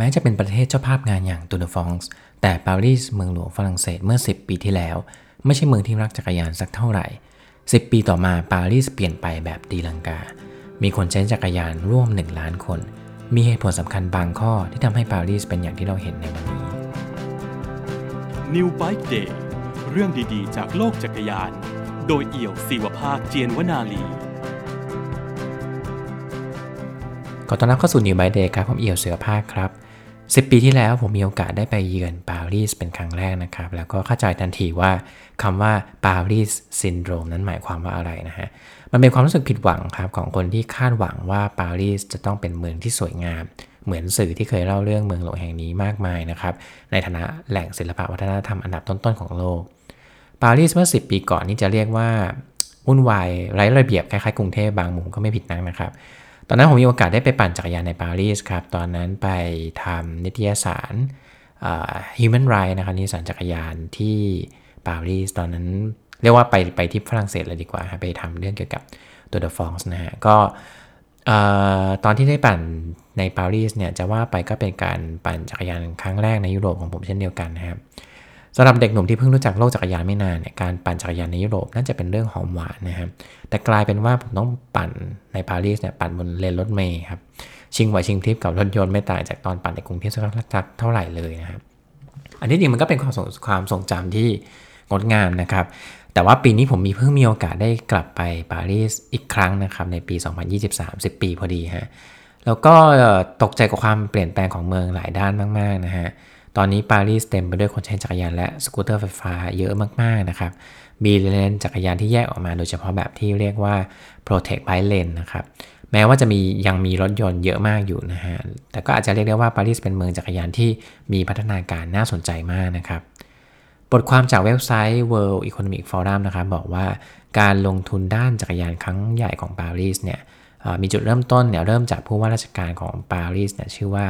แม้จะเป็นประเทศเจ้าภาพงานอย่างตูนฟองส์แต่ปารีสเมืองหลวงฝรั่งเศสเมื่อ 10 ปีที่แล้ว ไม่ใช่เมืองที่รักจักรยานสักเท่าไหร่ 10 ปีต่อมาปารีสเปลี่ยนไปแบบตีลังกา มีคนใช้จักรยานร่วม 1 ล้านคน มีเหตุผลสำคัญบางข้อที่ทำให้ปารีสเป็นอย่างที่เราเห็นในวันนี้ New Bike Day เรื่องดีๆ จากโลกจักรยาน โดยเอี่ยวศิวภาคเจียนวนาลีขอต้อนรับเข้าสู่ New By Day ครับผมเอี่ยวศิวะภาคครับ 10 ปีที่แล้วผมมีโอกาสได้ไปเยือนปารีสเป็นครั้งแรกนะครับ แล้วก็เข้าใจทันทีว่าคำว่าปารีสซินโดรมนั้นหมายความว่าอะไรนะฮะ มันเป็นความรู้สึกผิดหวังครับของคนที่คาดหวังว่าปารีสจะต้องเป็นเมืองที่สวยงาม เหมือนสื่อที่เคยเล่าเรื่องเมืองหลวงแห่งนี้มากมายนะครับ ในฐานะแหล่งศิลปวัฒนธรรมอันดับต้นๆของโลก ปารีสเมื่อ 10 ปีก่อนนี่จะเรียกว่าวุ่นวายไร้ระเบียบคล้ายๆกรุงเทพบางมุมก็ไม่ผิดนักนะครับ ตอนนั้นผมมีโอกาสได้ไปปั่นจักรยานในปารีสครับ ตอนนั้นไปทำนิตยสาร Human Rights นะครับนิตยสารจักรยานที่ปารีสตอนนั้นเรียกว่าไปไปที่ฝรั่งเศสเลยดีกว่าไปทำเรื่องเกี่ยวกับตัวเดอะฟองส์นะฮะก็ตอนที่ได้ปั่นในปารีสเนี่ยจะว่าไปก็เป็นการปั่นจักรยานครั้งแรกในยุโรปของผมเช่นเดียวกันนะครับ สำหรับเด็กหนุ่มที่เพิ่งรู้จักโลกจักรยานไม่นานเนี่ยการปั่นจักรยานในยุโรปน่าจะเป็นเรื่องหอมหวานนะครับแต่กลายเป็นว่าผมต้องปั่นในปารีสเนี่ยปั่นบนเลนรถเมย์ครับชิงไหวชิงพริบกับรถยนต์ไม่ต่างจากตอนปั่นในกรุงเทพสักเท่าไหร่เลยนะครับอันนี้จริงมันก็เป็นความทรงความทรงจำที่งดงามนะครับ แต่ว่าปีนี้ผมมีเพิ่งมีโอกาสได้กลับไปปารีสอีกครั้งนะครับในปี 2023 10 ปีพอดีฮะแล้วก็ตกใจกับความเปลี่ยนแปลงของเมืองหลายด้านมากๆนะฮะ ตอนนี้ปารีสเต็มไปด้วยคนใช้จักรยานและสกูตเตอร์ไฟฟ้าเยอะมากๆนะครับมีเลนจักรยานที่แยกออกมาโดยเฉพาะแบบที่เรียกว่า protect bike lane นะครับแม้ว่าจะมียังมีรถยนต์เยอะมากอยู่นะฮะแต่ก็อาจจะเรียกได้ว่าปารีสเป็นเมืองจักรยานที่มีพัฒนาการน่าสนใจมากนะครับบทความจากเว็บไซต์ World Economic Forum นะครับบอกว่าการลงทุนด้านจักรยานครั้งใหญ่ของปารีสเนี่ยมีจุดเริ่มต้นเนี่ยเริ่มจากผู้ว่าราชการของปารีสเนี่ยชื่อว่า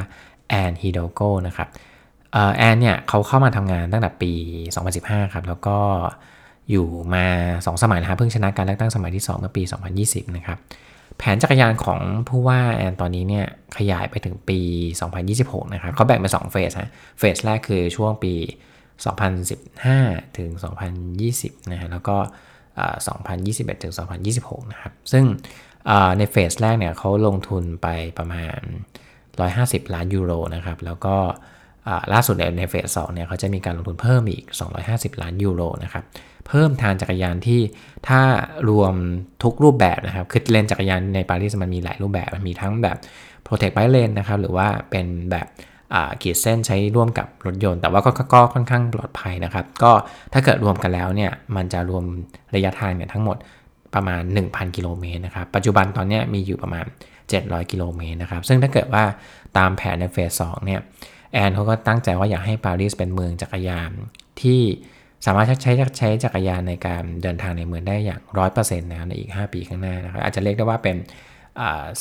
แอน อิดัลโกนะครับ แอนเนี่ยเขาเข้ามาทำงานตั้งแต่ปี 2015 ครับ แล้วก็อยู่มา 2 สมัยนะฮะเพิ่งชนะการเลือกตั้งสมัยที่ 2 เมื่อปี 2020 นะครับ แผนจักรยานของผู้ว่าแอนตอนนี้เนี่ยขยายไปถึงปี 2026 นะครับเขาแบ่งเป็น2เฟสฮะเฟสแรกคือช่วงปี 2015 ถึง 2020 นะฮะแล้วก็ 2021 ถึง 2026 นะครับ ซึ่งในเฟสแรกเนี่ยเขาลงทุนไปประมาณ 150 ล้านยูโรนะครับ แล้วก็ ล่าสุดในเฟสสองเนี่ยเขาจะมีการลงทุนเพิ่มอีก 250 ล้านยูโรนะครับเพิ่มทางจักรยานที่ถ้ารวมทุกรูปแบบนะครับคือเลนจักรยานในปารีสมันมีหลายรูปแบบมันมีทั้งแบบ protect bike lane นะครับหรือว่าเป็นแบบขีดเส้นใช้ร่วมกับรถยนต์ แต่ว่าก็ก็ค่อนข้างปลอดภัยนะครับ ก็ถ้าเกิดรวมกันแล้วเนี่ยมันจะรวมระยะทางเนี่ยทั้งหมดประมาณ 1,000 กิโลเมตรนะครับ ปัจจุบันตอนนี้มีอยู่ประมาณ 700 กิโลเมตรนะครับ ซึ่งถ้าเกิดว่าตามแผนในเฟส2เนี่ย แอนเขาก็ตั้งใจว่าอยากให้ปารีสเป็นเมืองจักรยานที่สามารถใช้ใช้จักรยานในการเดินทางในเมืองได้อย่างร้อยเปอร์เซ็นต์นะในอีก 5 ปีข้างหน้านะครับอาจจะเรียกได้ว่าเป็น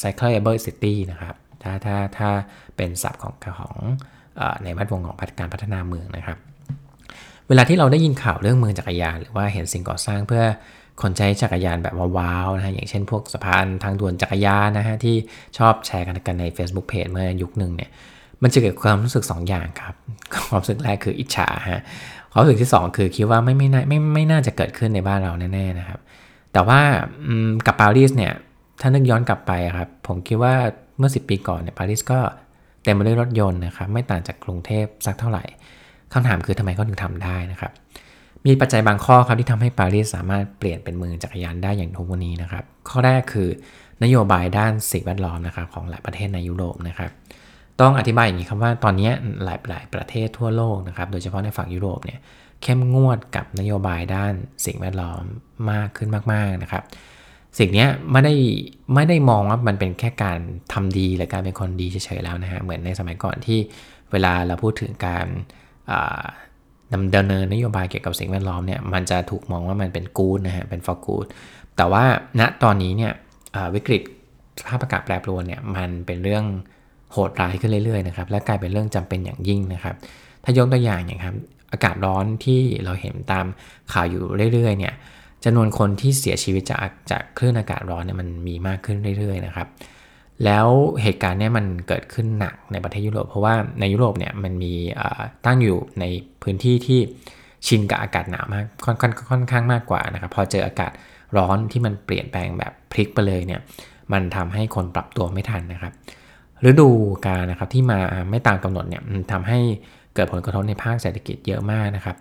cycleable city นะครับถ้าถ้าถ้าเป็นศัพท์ของของในแวดวงของการพัฒนาเมืองนะครับ เวลาที่เราได้ยินข่าวเรื่องเมืองจักรยาน หรือว่าเห็นสิ่งก่อสร้างเพื่อคนใช้จักรยานแบบว้าวๆนะฮะอย่างเช่นพวกสะพานทางด่วนจักรยานนะฮะที่ชอบแชร์กันกันใน Facebook Page เมื่อยุคหนึ่งเนี่ย มันจะเกิดความรู้สึก2อย่างครับ ความรู้สึกแรกคืออิจฉาฮะ ความรู้สึกที่ 2 คือคิดว่าไม่ไม่น่าไม่ไม่น่าจะเกิดขึ้นในบ้านเราแน่ๆนะครับ แต่ว่ากับปารีสเนี่ย ถ้านึกย้อนกลับไปครับ ผมคิดว่าเมื่อ 10 ปีก่อนเนี่ยปารีสก็เต็มไปด้วยรถยนต์นะครับ ไม่ต่างจากกรุงเทพสักเท่าไหร่คำถามคือทำไมเขาถึงทำได้นะครับ มีปัจจัยบางข้อครับที่ทำให้ปารีสสามารถเปลี่ยนเป็นเมืองจักรยานได้อย่างทุกวันนี้นะครับ ข้อแรกคือนโยบายด้านสิ่งแวดล้อมนะครับของหลายประเทศในยุโรปนะครับ ต้องอธิบายอย่างนี้ครับว่าตอนนี้หลายหลายประเทศทั่วโลกนะครับ โดยเฉพาะในฝั่งยุโรปเนี่ยเข้มงวดกับนโยบายด้านสิ่งแวดล้อมมากขึ้นมาก ๆนะครับ สิ่งนี้ไม่ได้ไม่ได้มองว่ามันเป็นแค่การทำดีหรือการเป็นคนดีเฉยๆแล้วนะฮะเหมือนในสมัยก่อนที่เวลาเราพูดถึงการดำเนินนโยบายเกี่ยวกับสิ่งแวดล้อมเนี่ยมันจะถูกมองว่ามันเป็นกู๊ดนะฮะเป็น for good แต่ว่าณตอนนี้เนี่ยวิกฤตสภาพอากาศแปรปรวนเนี่ยมันเป็นเรื่อง โหดร้ายขึ้นเรื่อยๆนะครับและกลายเป็นเรื่องจำเป็นอย่างยิ่งนะครับ ถ้ายกตัวอย่างอย่างครับอากาศร้อนที่เราเห็นตามข่าวอยู่เรื่อยๆเนี่ยจำนวนคนที่เสียชีวิตจากจากคลื่นอากาศร้อนเนี่ยมันมีมากขึ้นเรื่อยๆนะครับแล้วเหตุการณ์เนี้ยมันเกิดขึ้นหนักในประเทศยุโรป เพราะว่าในยุโรปเนี่ยมันมีตั้งอยู่ในพื้นที่ที่ชินกับอากาศหนาวมากค่อนค่อนข้างมากกว่านะครับพอเจออากาศร้อนที่มันเปลี่ยนแปลงแบบพลิกไปเลยเนี่ยมันทำให้คนปรับตัวไม่ทันนะครับ ฤดูกาลนะครับที่มาไม่ตามกำหนดเนี่ยทำให้เกิดผลกระทบในภาคเศรษฐกิจเยอะมากนะครับ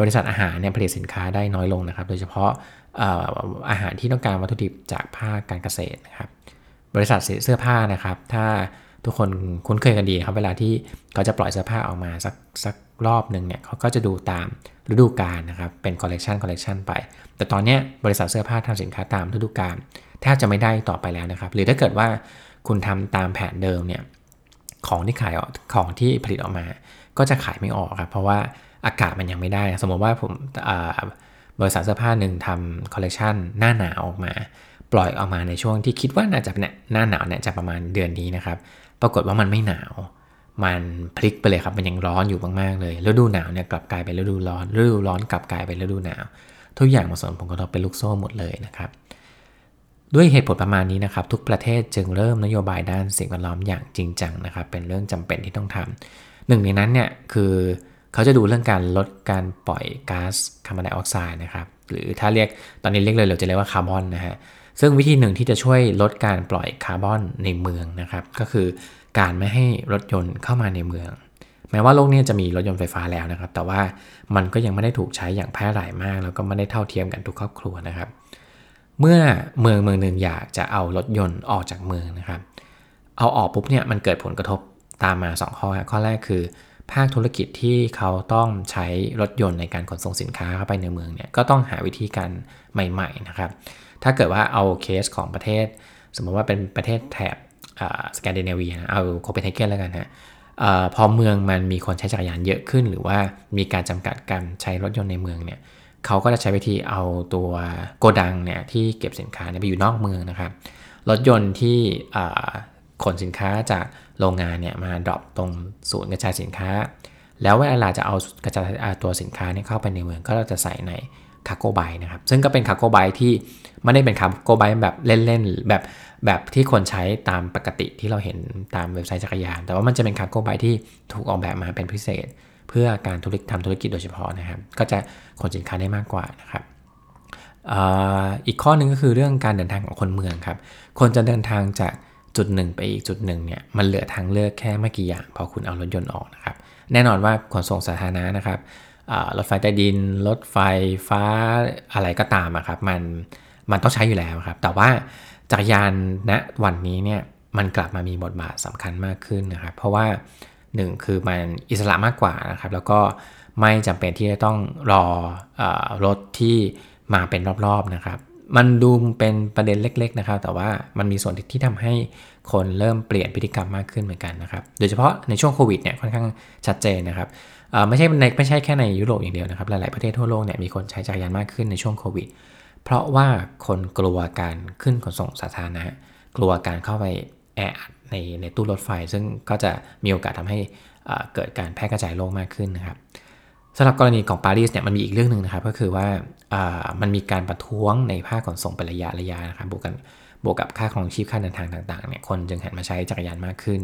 บริษัทอาหารเนี่ยผลิตสินค้าได้น้อยลงนะครับ โดยเฉพาะอาหารที่ต้องการวัตถุดิบจากภาคการเกษตรนะครับ บริษัทเสื้อผ้านะครับ ถ้าทุกคนคุ้นเคยกันดีครับ เวลาที่เขาจะปล่อยเสื้อผ้าออกมาสักสักรอบหนึ่งเนี่ยเขาก็จะดูตามฤดูกาลนะครับ เป็นคอลเลกชันคอลเลกชันไป แต่ตอนนี้บริษัทเสื้อผ้าทำสินค้าตามฤดูกาลแทบจะไม่ได้ต่อไปแล้วนะครับ หรือถ้าเกิดว่า คุณทำตามแผนเดิมเนี่ยของที่ขายออกของที่ผลิตออกมา ก็จะขายไม่ออกครับเพราะว่าอากาศมันยังไม่ได้ สมมติว่าผมบริษัทเสื้อผ้าหนึ่งทำคอลเลกชันหน้าหนาวออกมา ปล่อยออกมาในช่วงที่คิดว่าน่าจะเนี่ยหน้าหนาวเนี่ยจะประมาณเดือนนี้นะครับ ปรากฏว่ามันไม่หนาว มันพลิกไปเลยครับมันยังร้อนอยู่มากๆเลยฤดูหนาวเนี่ยกลับกลายเป็นฤดูร้อนฤดูร้อนกลับกลายเป็นฤดูหนาว ทุกอย่างมาส่งผลกระทบเป็นลูกโซ่หมดเลยนะครับ ด้วยเหตุผลประมาณนี้นะครับ ทุกประเทศจึงเริ่มนโยบายด้านสิ่งแวดล้อมอย่างจริงจังนะครับ เป็นเรื่องจำเป็นที่ต้องทำหนึ่งในนั้นเนี่ยคือเขาจะดูเรื่องการลดการปล่อยก๊าซคาร์บอนไดออกไซด์นะครับ หรือถ้าเรียกตอนนี้เรียกเลยเราจะเรียกว่าคาร์บอนนะฮะซึ่งวิธีหนึ่งที่จะช่วยลดการปล่อยคาร์บอนในเมืองนะครับ ก็คือการไม่ให้รถยนต์เข้ามาในเมือง แม้ว่าโลกนี้จะมีรถยนต์ไฟฟ้าแล้วนะครับ แต่ว่ามันก็ยังไม่ได้ถูกใช้อย่างแพร่หลายมาก แล้วก็ไม่ได้เท่าเทียมกันทุกครอบครัวนะครับ เมื่อเมืองเมืองหนึ่งอยากจะเอารถยนต์ออกจากเมืองนะครับ เอาออกปุ๊บเนี่ยมันเกิดผลกระทบตามมา 2 ข้อข้อแรกคือ ภาคธุรกิจที่เขาต้องใช้รถยนต์ในการขนส่งสินค้าเข้าไปในเมืองเนี่ยก็ต้องหาวิธีการใหม่ ๆนะครับ ถ้าเกิดว่าเอาเคสของประเทศ สมมติว่าเป็นประเทศแถบสแกนดิเนเวียเอาโคเปนเฮเกนแล้วกันฮะพอเมืองมันมีคนใช้จักรยานเยอะขึ้น หรือว่ามีการจำกัดการใช้รถยนต์ในเมืองเนี่ย เขาก็จะใช้วิธีเอาตัวโกดังเนี่ยที่เก็บสินค้าไปอยู่นอกเมืองนะครับรถยนต์ที่ขนสินค้าจากโรงงานเนี่ยมา drop ตรงศูนย์กระจายสินค้า แล้วเวลาจะเอากระจายตัวสินค้าเนี่ยเข้าไปในเมืองก็เราจะใส่ใน cargo bike นะครับ ซึ่งก็เป็น cargo bike ที่ไม่ได้เป็น cargo bike แบบเล่นๆแบบแบบที่คนใช้ตามปกติที่เราเห็นตามเว็บไซต์จักรยาน แต่ว่ามันจะเป็นคาร์โกไบที่ถูกออกแบบมาเป็นพิเศษ เพื่อการธุรกิจทำธุรกิจโดยเฉพาะนะครับ ก็จะขนสินค้าได้มากกว่านะครับอีกข้อนึงก็คือเรื่องการเดินทางของคนเมืองครับ คนจะเดินทางจากจุดหนึ่งไปอีกจุดหนึ่งเนี่ยมันเหลือทางเลือกแค่ไม่กี่อย่างพอคุณเอารถยนต์ออกนะครับ แน่นอนว่าขนส่งสาธารณะนะครับรถไฟใต้ดิน รถไฟฟ้าอะไรก็ตามครับมันมันต้องใช้อยู่แล้วครับ แต่ว่าจักรยานณวันนี้เนี่ยมันกลับมามีบทบาทสำคัญมากขึ้นนะครับ เพราะว่า 1 คือมันอิสระมากกว่านะครับแล้วก็ไม่จำเป็นที่จะต้องรออรถที่มาเป็นรอบๆนะครับ มันดูเป็นประเด็นเล็ก ๆนะครับ แต่ว่ามันมีส่วนที่ทำให้คนเริ่มเปลี่ยนพฤติกรรมมากขึ้นเหมือนกันนะครับ โดยเฉพาะในช่วงโควิดเนี่ยค่อนข้างชัดเจนนะครับไม่ใช่ในไม่ใช่แค่ในยุโรปอย่างเดียวนะครับ หลายๆประเทศทั่วโลกเนี่ยมีคนใช้จักรยานมากขึ้นในช่วงโควิด เพราะว่าคนกลัวการขึ้นขนส่งสาธารณะกลัวการเข้าไป แออัดในในตู้รถไฟ ซึ่งก็จะมีโอกาสทำให้เกิดการแพร่กระจายโรคมากขึ้นนะครับสำหรับกรณีของปารีสเนี่ยมันมีอีกเรื่องหนึ่งนะครับ ก็คือว่ามันมีการประท้วงในภาคขนส่งเป็นระยะระยะนะครับบวกกันบวกกับค่าครองชีพค่าเดินทางต่างๆเนี่ยคนจึงหันมาใช้จักรยานมากขึ้น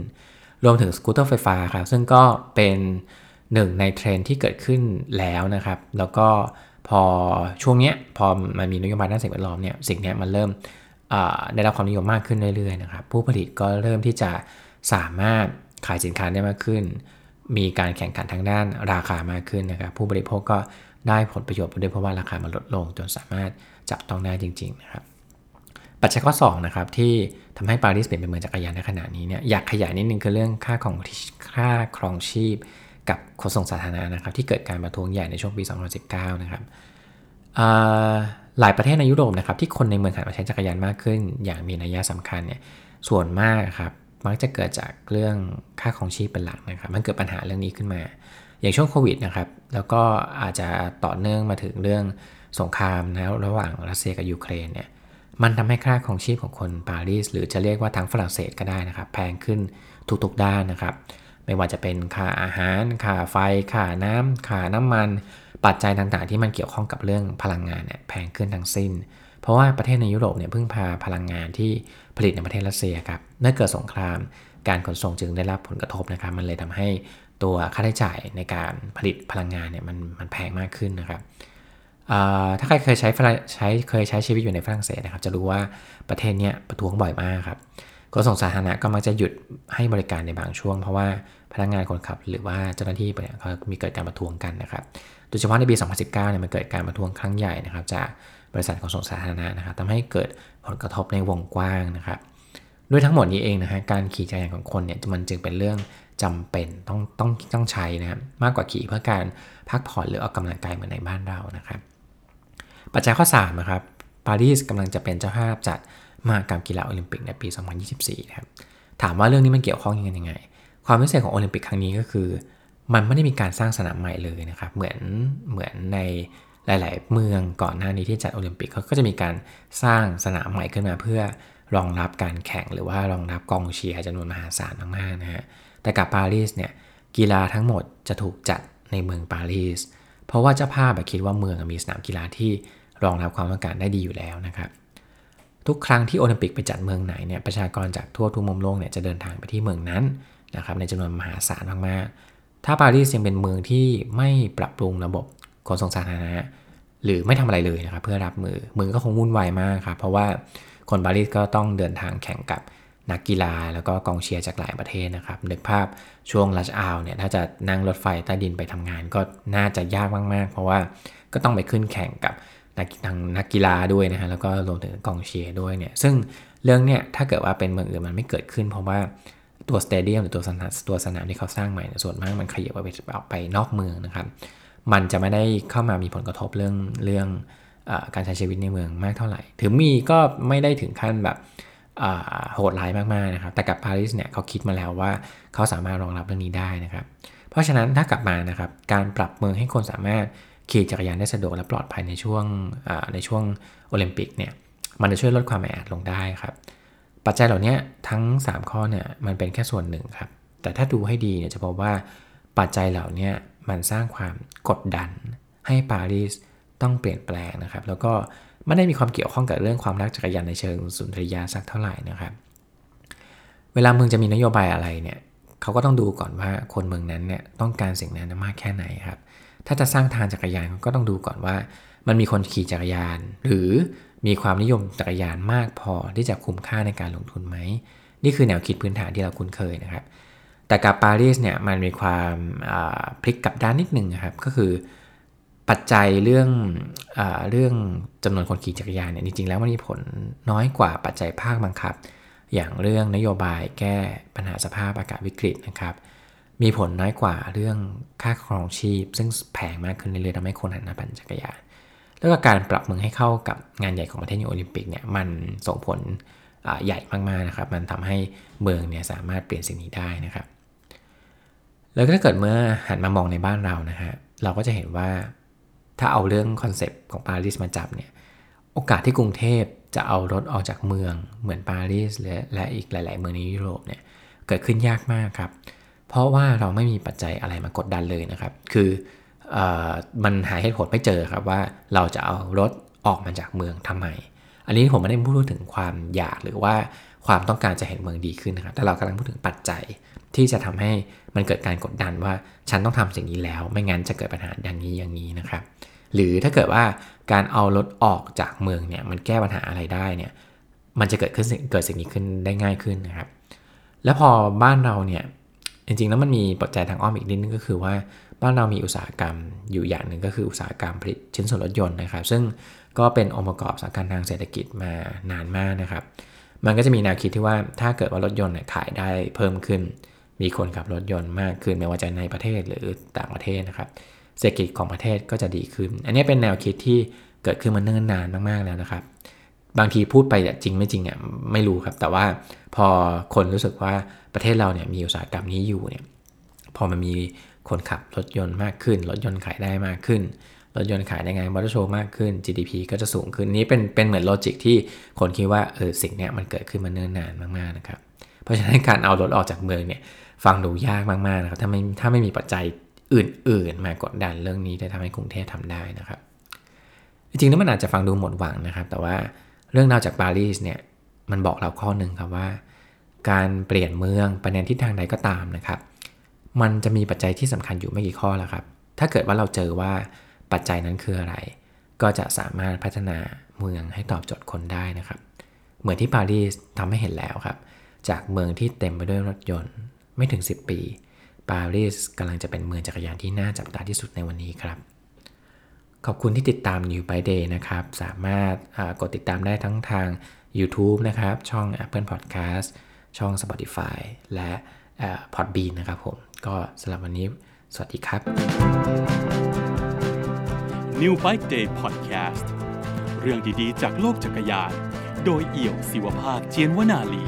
รวมถึงสกูตเตอร์ไฟฟ้าครับซึ่งก็เป็นหนึ่งในเทรนที่เกิดขึ้นแล้วนะครับ แล้วก็พอช่วงนี้พอมันมีนโยบายด้านสิ่งแวดล้อมเนี่ยสิ่งนี้มันเริ่ม ได้รับความนิยมมากขึ้นเรื่อยๆนะครับผู้ผลิตก็เริ่มที่จะสามารถขายสินค้าได้มากขึ้น มีการแข่งขันทางด้านราคามากขึ้นนะครับ ผู้บริโภคก็ได้ผลประโยชน์ด้วยเพราะว่าราคามันลดลงจนสามารถจับต้องได้จริง ๆ นะครับ ปัจจัยข้อ2นะครับที่ทำให้ปารีสเปลี่ยนเป็นเมืองจักรยานในขณะนี้เนี่ยอยากขยายนิดนึงคือเรื่องค่าของค่าครองชีพ กับขนส่งสาธารณะนะครับ ที่เกิดการประท้วงใหญ่ในช่วงปี 2019 นะครับ หลายประเทศในยุโรปนะครับที่คนในเมืองหันมาใช้จักรยานมากขึ้น อย่างมีนัยยะสำคัญเนี่ยส่วนมากครับมักจะเกิดจากเรื่องค่าของชีพเป็นหลักนะครับ มันเกิดปัญหาเรื่องนี้ขึ้นมา อย่างช่วงโควิดนะครับ แล้วก็อาจจะต่อเนื่องมาถึงเรื่องสงครามนะระหว่างรัสเซียกับยูเครนเนี่ย มันทำให้ค่าของชีพของคนปารีสหรือจะเรียกว่าทางฝรั่งเศสก็ได้นะครับ แพงขึ้นทุกๆด้านนะครับ ไม่ว่าจะเป็นค่าอาหาร ค่าไฟ ค่าน้ำค่าน้ำมัน ปัจจัยต่างๆ ที่มันเกี่ยวข้องกับเรื่องพลังงานเนี่ยแพงขึ้นทั้งสิ้น เพราะว่าประเทศในยุโรปเนี่ยพึ่งพาพลังงานที่ผลิตในประเทศรัสเซียครับเมื่อเกิดสงคราม การขนส่งจึงได้รับผลกระทบนะครับ มันเลยทำให้ตัวค่าใช้จ่ายในการผลิตพลังงานเนี่ยมันมันแพงมากขึ้นนะครับถ้าใครเคยใช้ใช้เคยใช้ชีวิตอยู่ในฝรั่งเศสนะครับ จะรู้ว่าประเทศนี้ประท้วงบ่อยมากครับขนส่งสาธารณะก็มักจะหยุดให้บริการในบางช่วง เพราะว่าพนักงานคนขับ หรือว่าเจ้าหน้าที่เนี่ยเขามีเกิดการประท้วงกันนะครับ โดยเฉพาะในปี 2019 เนี่ยมันเกิดการประท้วงครั้งใหญ่นะครับจากบริษัทขนส่งสาธารณะนะครับทำให้เกิดผลกระทบในวงกว้างนะครับด้วยทั้งหมดนี้เองนะฮะการขี่จักรยานของคนเนี่ยมันจึงเป็นเรื่องจำเป็นต้องต้องต้องใช้นะครับมากกว่าขี่เพื่อการพักผ่อนหรือออกกำลังกายเหมือนในบ้านเรานะครับ ปัจจัยข้อ3นะครับปารีสกำลังจะเป็นเจ้าภาพจัดมหกรรมกีฬาโอลิมปิกในปี 2024นะครับถามว่าเรื่องนี้มันเกี่ยวข้องยังไงยังไง ความพิเศษของโอลิมปิกครั้งนี้ก็คือ มันไม่ได้มีการสร้างสนามใหม่เลยนะครับ เหมือนเหมือนในหลาย ๆ เมืองก่อนหน้านี้ที่จัดโอลิมปิกเขาก็จะมีการสร้างสนามใหม่ขึ้นมาเพื่อรองรับการแข่งหรือว่ารองรับกองเชียร์จำนวนมหาศาลมากๆนะฮะแต่กับปารีสเนี่ยกีฬาทั้งหมดจะถูกจัดในเมืองปารีสเพราะว่าเจ้าภาพคิดว่าเมืองมีสนามกีฬาที่รองรับความต้องการได้ดีอยู่แล้วนะครับ ทุกครั้งที่โอลิมปิกไปจัดเมืองไหนเนี่ยประชากรจากทั่วทุกมุมโลกเนี่ยจะเดินทางไปที่เมืองนั้นนะครับในจำนวนมหาศาลมากๆ ถ้าปารีสยังเป็นเมืองที่ไม่ปรับปรุงระบบขนส่งสาธารณะหรือไม่ทำอะไรเลยนะครับเพื่อรับมือเมืองก็คงวุ่นวายมากครับเพราะว่าคนปารีสก็ต้องเดินทางแข่งกับนักกีฬาแล้วก็กองเชียร์จากหลายประเทศนะครับนึกภาพช่วงลัชอาวเนี่ยถ้าจะนั่งรถไฟใต้ดินไปทำงานก็น่าจะยากมากๆ เพราะว่าก็ต้องไปขึ้นแข่งกับนักทางนักกีฬาด้วยนะฮะแล้วก็รวมถึงกองเชียร์ด้วยเนี่ยซึ่งเรื่องเนี่ยถ้าเกิดว่าเป็นเมืองอื่นมันไม่เกิดขึ้น เพราะว่า ตัวสเตเดียมหรือตัวสนามตัวสนามที่เขาสร้างใหม่ส่วนมากมันขยับไปออกไปนอกเมืองนะครับ มันจะไม่ได้เข้ามามีผลกระทบเรื่องเรื่องอการใช้ชีวิตในเมืองมากเท่าไหร่ ถึงมีก็ไม่ได้ถึงขั้นแบบโหดร้ายมากๆนะครับ แต่กับปารีสเนี่ยเขาคิดมาแล้วว่าเขาสามารถรองรับเรื่องนี้ได้นะครับ เพราะฉะนั้นถ้ากลับมานะครับ การปรับเมืองให้คนสามารถขี่จักรยานได้สะดวกและปลอดภัยในช่วงในช่วงโอลิมปิกเนี่ย มันจะช่วยลดความแออัดลงได้ครับ ปัจจัยเหล่านี้ทั้ง 3 ข้อเนี่ยมันเป็นแค่ส่วนหนึ่งครับ แต่ถ้าดูให้ดีเนี่ยจะพบว่าปัจจัยเหล่านี้มันสร้างความกดดัน ให้ปารีสต้องเปลี่ยนแปลงนะครับ แล้วก็ไม่ได้มีความเกี่ยวข้องกับเรื่องความรักจักรยานในเชิงสุนทรียาสักเท่าไหร่นะครับ เวลาเมืองจะมีนโยบายอะไรเนี่ยเขาก็ต้องดูก่อนว่าคนเมืองนั้นเนี่ยต้องการสิ่งนั้นมากแค่ไหนครับ ถ้าจะสร้างทางจักรยานก็ต้องดูก่อนว่า มันมีคนขี่จักรยาน หรือมีความนิยมจักรยานมากพอที่จะคุ้มค่าในการลงทุนไหม นี่คือแนวคิดพื้นฐานที่เราคุ้นเคยนะครับ แต่กับปารีสเนี่ยมันมีความพลิกกลับด้านนิดหนึ่งนะครับ ก็คือปัจจัยเรื่องอเรื่องจำนวนคนขี่จักรยานเนี่ยจริงๆแล้วมันมีผลน้อยกว่าปัจจัยภาคบังคับ อย่างเรื่องนโยบายแก้ปัญหาสภาพอากาศวิกฤตนะครับ มีผลน้อยกว่าเรื่องค่าครองชีพ ซึ่งแพงมากขึ้นเรื่อยๆทำให้คนหันมาปั่นจักรยาน แล้วก็การปรับเมืองให้เข้ากับงานใหญ่ของประเทศอย่างโอลิมปิกเนี่ยมันส่งผลใหญ่มากๆนะครับ มันทำให้เมืองเนี่ยสามารถเปลี่ยนสิ่งนี้ได้นะครับ แล้วถ้าเกิดเมื่อหันมามองในบ้านเรานะฮะเราก็จะเห็นว่าถ้าเอาเรื่องคอนเซปต์ของปารีสมาจับเนี่ยโอกาสที่กรุงเทพจะเอารถออกจากเมืองเหมือนปารีสและและอีกหลาย ๆ เมืองในยุโรปเนี่ยเกิดขึ้นยากมากครับ เพราะว่าเราไม่มีปัจจัยอะไรมากดดันเลยนะครับ คือ มันหาเหตุผลไม่เจอครับว่าเราจะเอารถออกมาจากเมืองทำไม อันนี้ผมไม่ได้พูดถึงความอยากหรือว่าความต้องการจะเห็นเมืองดีขึ้นนะครับ แต่เรากำลังพูดถึงปัจจัยที่จะทำให้มันเกิดการกดดันว่าฉันต้องทำสิ่งนี้แล้ว ไม่งั้นจะเกิดปัญหาอย่างนี้อย่างนี้นะครับ หรือถ้าเกิดว่าการเอารถออกจากเมืองเนี่ยมันแก้ปัญหาอะไรได้เนี่ย มันจะเกิดขึ้นเกิดสิ่งนี้ขึ้นได้ง่ายขึ้นนะครับ แล้วพอบ้านเราเนี่ยจริงๆแล้วมันมีปัจจัยทางอ้อมอีกนิดนึงก็คือว่า บ้านเรามีอุตสาหกรรมอยู่อย่างหนึ่งก็คืออุตสาหกรรมผลิตชิ้นส่วนรถยนต์นะครับ ซึ่งก็เป็นองค์ประกอบสำคัญทางเศรษฐกิจมานานมากนะครับ มันก็จะมีแนวคิดที่ว่าถ้าเกิดว่ารถยนต์ขายได้เพิ่มขึ้น มีคนขับรถยนต์มากขึ้นไม่ว่าจะในประเทศหรือต่างประเทศนะครับ เศรษฐกิจของประเทศก็จะดีขึ้น อันนี้เป็นแนวคิดที่เกิดขึ้นมาเนิ่นนานมากๆแล้วนะครับ บางทีพูดไปจริงไม่จริงเนี่ยไม่รู้ครับ แต่ว่าพอคนรู้สึกว่าประเทศเราเนี่ยมีอุตสาหกรรมนี้อยู่เนี่ยพอมันมี คนขับรถยนต์มากขึ้น รถยนต์ขายได้มากขึ้น รถยนต์ขายได้งานมอเตอร์โชว์มากขึ้น GDP ก็จะสูงขึ้นนี้เป็นเป็นเหมือนโลจิกที่คนคิดว่าเออสิ่งนี้มันเกิดขึ้นมาเนิ่นนานมากๆนะครับเพราะฉะนั้นการเอารถออกจากเมืองเนี่ยฟังดูยากมากๆนะครับถ้าไม่ถ้าไม่มีปัจจัยอื่น ๆ มากดดันเรื่องนี้จะทำให้กรุงเทพทำได้นะครับ จริงๆแล้วมันอาจจะฟังดูหมดหวังนะครับ แต่ว่าเรื่องราวจากปารีสเนี่ยมันบอกเราข้อหนึ่งครับว่า การเปลี่ยนเมืองไปในทิศทางใดก็ตามนะครับ มันจะมีปัจจัยที่สำคัญอยู่ไม่กี่ข้อแล้วครับ ถ้าเกิดว่าเราเจอว่าปัจจัยนั้นคืออะไร ก็จะสามารถพัฒนาเมืองให้ตอบโจทย์คนได้นะครับ เหมือนที่ปารีสทำให้เห็นแล้วครับ จากเมืองที่เต็มไปด้วยรถยนต์ ไม่ถึง 10 ปี ปารีสกำลังจะเป็นเมืองจักรยานที่น่าจับตาที่สุดในวันนี้ครับ ขอบคุณที่ติดตาม New by Day นะครับ สามารถกดติดตามได้ทั้งทาง YouTube นะครับ ช่อง Apple Podcast ช่อง Spotify และ Podbean นะครับผม ก็สำหรับวันนี้ สวัสดีครับ New Bike Day Podcast เรื่องดีๆ จากโลกจักรยาน โดยเอี่ยวศิวภาคเจียนวนาลี